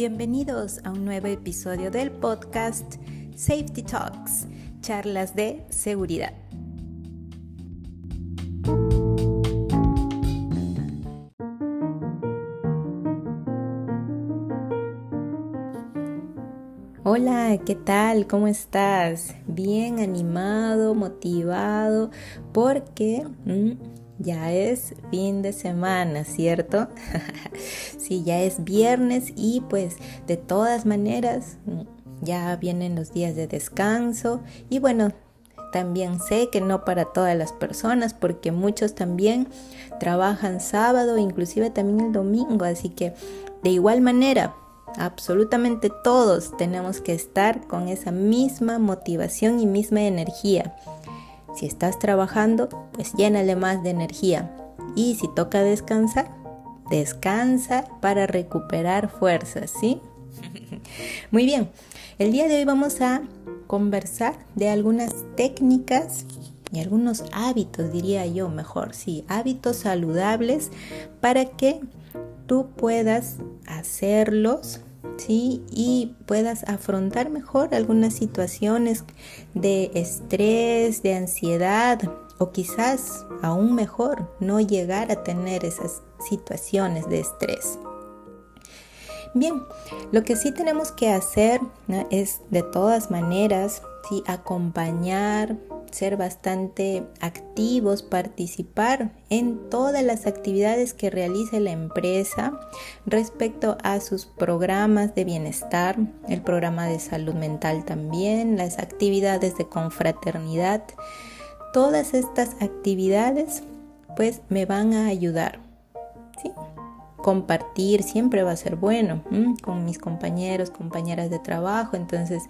Bienvenidos a un nuevo episodio del podcast Safety Talks, charlas de seguridad. Hola, ¿qué tal? ¿Cómo estás? Bien animado, motivado, porque mm, ya es fin de semana, ¿cierto? sí, ya es viernes y pues de todas maneras mm, ya vienen los días de descanso y bueno, también sé que no para todas las personas porque muchos también trabajan sábado, inclusive también el domingo, así que de igual manera absolutamente todos tenemos que estar con esa misma motivación y misma energía. Si estás trabajando, pues llénale más de energía. Y si toca descansar, descansa para recuperar fuerzas, ¿sí? Muy bien, el día de hoy vamos a conversar de algunas técnicas y algunos hábitos, diría yo mejor, sí, hábitos saludables para que tú puedas hacerlos ¿sí? y puedas afrontar mejor algunas situaciones de estrés, de ansiedad o quizás aún mejor no llegar a tener esas situaciones de estrés. Bien, lo que sí tenemos que hacer es de todas maneras ¿sí? acompañar, ser bastante activos, participar en todas las actividades que realice la empresa respecto a sus programas de bienestar, el programa de salud mental también, las actividades de confraternidad. Todas estas actividades pues me van a ayudar. Compartir siempre va a ser bueno con mis compañeros, compañeras de trabajo. Entonces,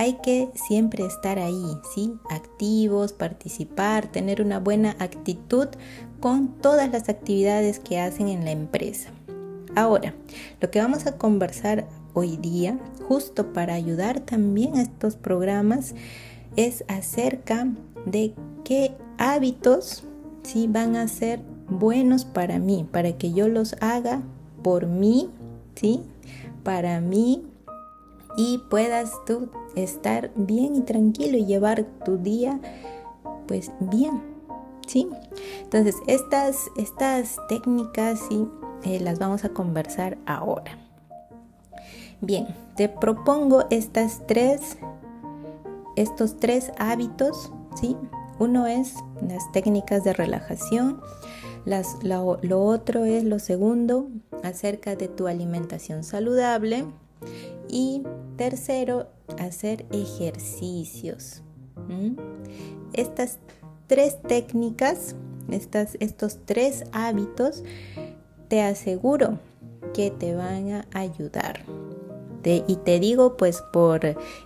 hay que siempre estar ahí, ¿sí? Activos, participar, tener una buena actitud con todas las actividades que hacen en la empresa. Ahora, lo que vamos a conversar hoy día, justo para ayudar también a estos programas, es acerca de qué hábitos ¿sí? van a ser buenos para mí, para que yo los haga por mí, ¿sí? Para mí y puedas tú estar bien y tranquilo y llevar tu día pues bien, ¿sí? Entonces estas, estas técnicas sí eh, las vamos a conversar ahora. Bien, te propongo estas tres, estos tres hábitos, ¿sí? Uno es las técnicas de relajación, las, lo otro es lo segundo acerca de tu alimentación saludable y tercero, hacer ejercicios. Estas tres técnicas, estas, estos tres hábitos, te aseguro que te van a ayudar. y te digo pues por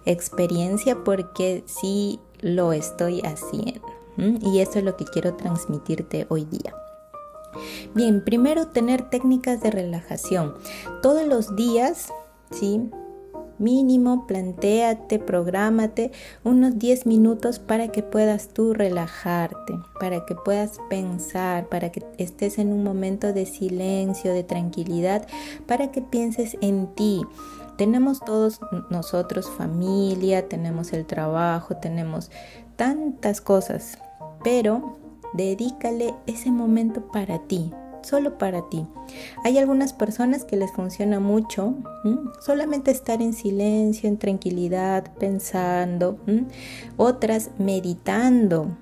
experiencia porque sí lo estoy haciendo. Y eso es lo que quiero transmitirte hoy día. Bien, primero tener técnicas de relajación. Todos los días, ¿sí? Mínimo, plantéate, prográmate unos 10 minutos para que puedas tú relajarte, para que puedas pensar, para que estés en un momento de silencio, de tranquilidad, para que pienses en ti. Tenemos todos nosotros familia, tenemos el trabajo, tenemos tantas cosas, pero dedícale ese momento para ti, solo para ti. Hay algunas personas que les funciona mucho solamente estar en silencio, en tranquilidad, pensando. Otras meditando.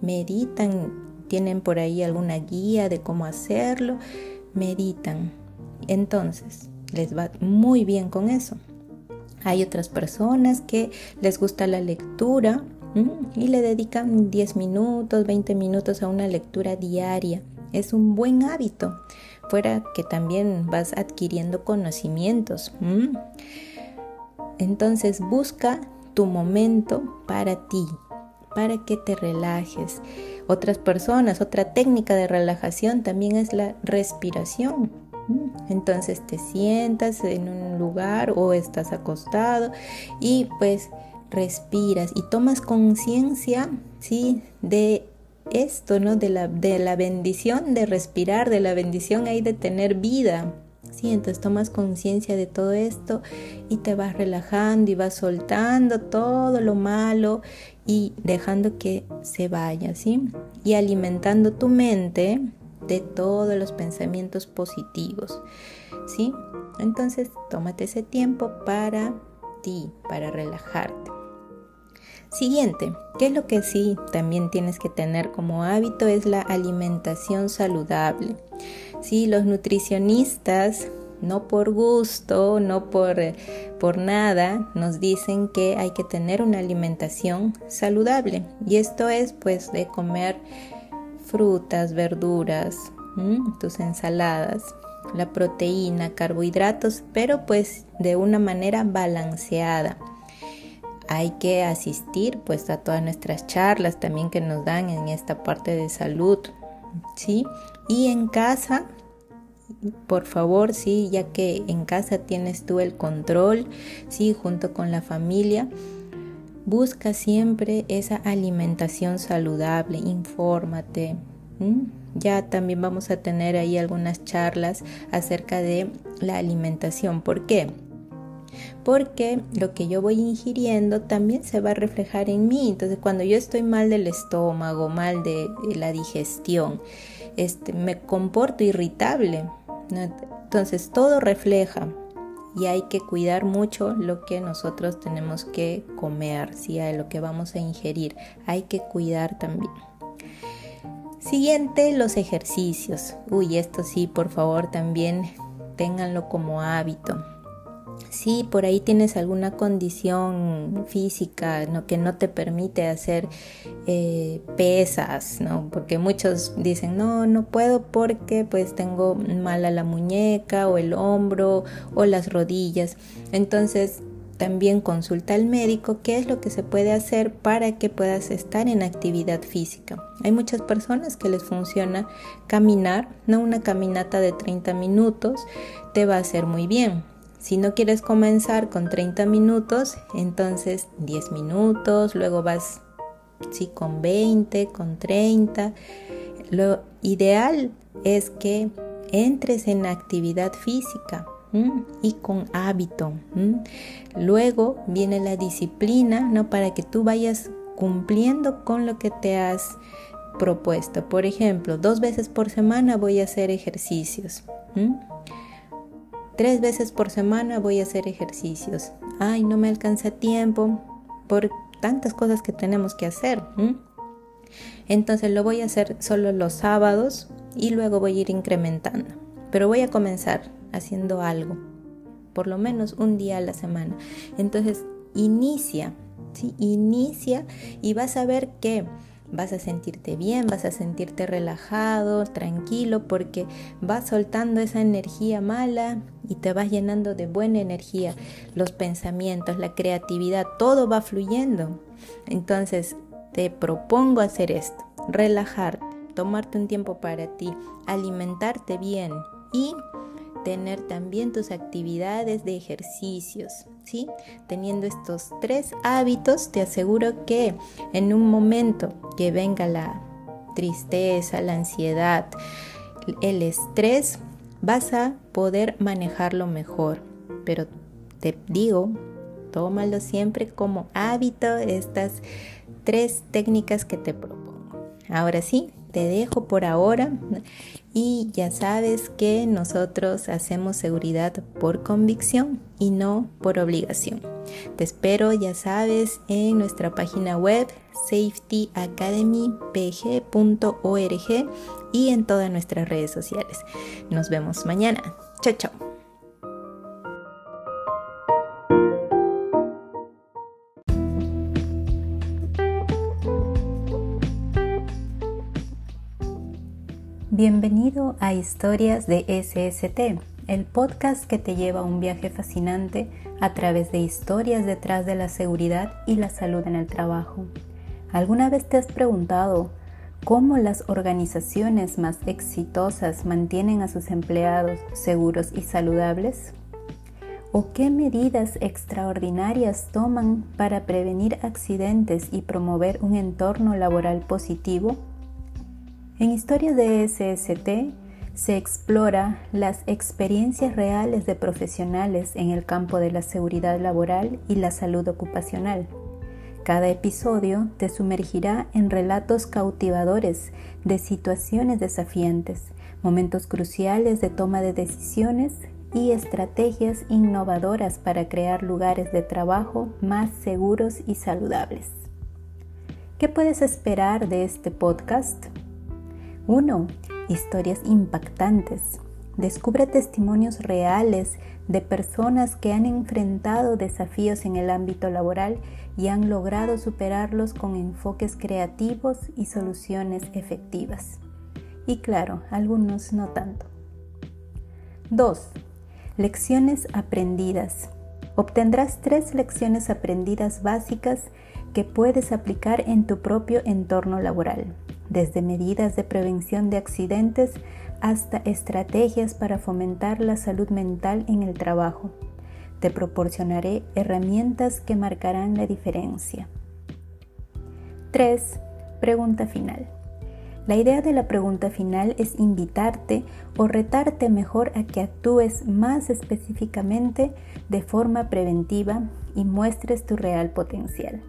Meditan, tienen por ahí alguna guía de cómo hacerlo. Meditan. Entonces, les va muy bien con eso. Hay otras personas que les gusta la lectura y le dedican 10 minutos, 20 minutos a una lectura diaria es un buen hábito, fuera que también vas adquiriendo conocimientos. Entonces busca tu momento para ti, para que te relajes. Otras personas, otra técnica de relajación también es la respiración. Entonces te sientas en un lugar o estás acostado y pues respiras y tomas conciencia, ¿sí? De esto, ¿no? De la, de la bendición de respirar, de la bendición ahí de tener vida, Sí, entonces tomas conciencia de todo esto y te vas relajando y vas soltando todo lo malo y dejando que se vaya, ¿sí? Y alimentando tu mente de todos los pensamientos positivos, ¿sí? Entonces, tómate ese tiempo para ti, para relajarte. Siguiente, ¿qué es lo que sí también tienes que tener como hábito? Es la alimentación saludable. Sí, los nutricionistas, no por gusto, no por, por nada, nos dicen que hay que tener una alimentación saludable. Y esto es pues de comer frutas, verduras, tus ensaladas, la proteína, carbohidratos, pero pues de una manera balanceada hay que asistir pues a todas nuestras charlas también que nos dan en esta parte de salud, ¿sí? Y en casa, por favor, sí, ya que en casa tienes tú el control, sí, junto con la familia, busca siempre esa alimentación saludable, infórmate. Ya también vamos a tener ahí algunas charlas acerca de la alimentación. ¿Por qué? Porque lo que yo voy ingiriendo también se va a reflejar en mí. Entonces, cuando yo estoy mal del estómago, mal de, la digestión, este, me comporto irritable. Entonces, todo refleja y hay que cuidar mucho lo que nosotros tenemos que comer, ¿sí? lo que vamos a ingerir. Hay que cuidar también. Siguiente, los ejercicios. Uy, esto sí, por favor, también ténganlo como hábito. Si por ahí tienes alguna condición física que no te permite hacer eh, pesas, ¿no? Porque muchos dicen, no, no puedo porque pues tengo mala la muñeca o el hombro o las rodillas. Entonces también consulta al médico qué es lo que se puede hacer para que puedas estar en actividad física. Hay muchas personas que les funciona caminar, no una caminata de 30 minutos, te va a hacer muy bien si no quieres comenzar con 30 minutos, entonces 10 minutos, luego vas sí, con 20, con 30. Lo ideal es que entres en actividad física y con hábito. Luego viene la disciplina, ¿no? Para que tú vayas cumpliendo con lo que te has propuesto. Por ejemplo, dos veces por semana voy a hacer ejercicios. Tres veces por semana voy a hacer ejercicios. Ay, no me alcanza tiempo por tantas cosas que tenemos que hacer. Entonces lo voy a hacer solo los sábados y luego voy a ir incrementando. Pero voy a comenzar haciendo algo, por lo menos un día a la semana. Entonces inicia, ¿sí? Inicia y vas a ver que vas a sentirte bien, vas a sentirte relajado, tranquilo, porque vas soltando esa energía mala y te vas llenando de buena energía. Los pensamientos, la creatividad, todo va fluyendo. Entonces, te propongo hacer esto, relajarte, tomarte un tiempo para ti, alimentarte bien y tener también tus actividades de ejercicios, ¿sí? Teniendo estos tres hábitos, te aseguro que en un momento que venga la tristeza, la ansiedad, el estrés, vas a poder manejarlo mejor. Pero te digo, tómalo siempre como hábito estas tres técnicas que te propongo. Ahora sí, te dejo por ahora y ya sabes que nosotros hacemos seguridad por convicción y no por obligación. Te espero, ya sabes, en nuestra página web safetyacademypg.org y en todas nuestras redes sociales. Nos vemos mañana. Chao, chao. Bienvenido a Historias de SST, el podcast que te lleva a un viaje fascinante a través de historias detrás de la seguridad y la salud en el trabajo. ¿Alguna vez te has preguntado cómo las organizaciones más exitosas mantienen a sus empleados seguros y saludables? ¿O qué medidas extraordinarias toman para prevenir accidentes y promover un entorno laboral positivo? En Historias de SST se explora las experiencias reales de profesionales en el campo de la seguridad laboral y la salud ocupacional. Cada episodio te sumergirá en relatos cautivadores de situaciones desafiantes, momentos cruciales de toma de decisiones y estrategias innovadoras para crear lugares de trabajo más seguros y saludables. ¿Qué puedes esperar de este podcast? 1. Historias impactantes. Descubre testimonios reales de personas que han enfrentado desafíos en el ámbito laboral y han logrado superarlos con enfoques creativos y soluciones efectivas. Y claro, algunos no tanto. 2. Lecciones aprendidas. Obtendrás tres lecciones aprendidas básicas que puedes aplicar en tu propio entorno laboral, desde medidas de prevención de accidentes hasta estrategias para fomentar la salud mental en el trabajo. Te proporcionaré herramientas que marcarán la diferencia. 3. Pregunta final. La idea de la pregunta final es invitarte o retarte mejor a que actúes más específicamente de forma preventiva y muestres tu real potencial.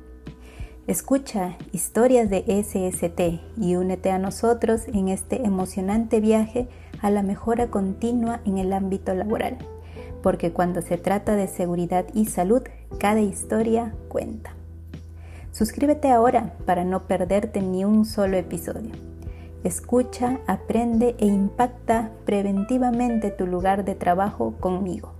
Escucha historias de SST y únete a nosotros en este emocionante viaje a la mejora continua en el ámbito laboral, porque cuando se trata de seguridad y salud, cada historia cuenta. Suscríbete ahora para no perderte ni un solo episodio. Escucha, aprende e impacta preventivamente tu lugar de trabajo conmigo.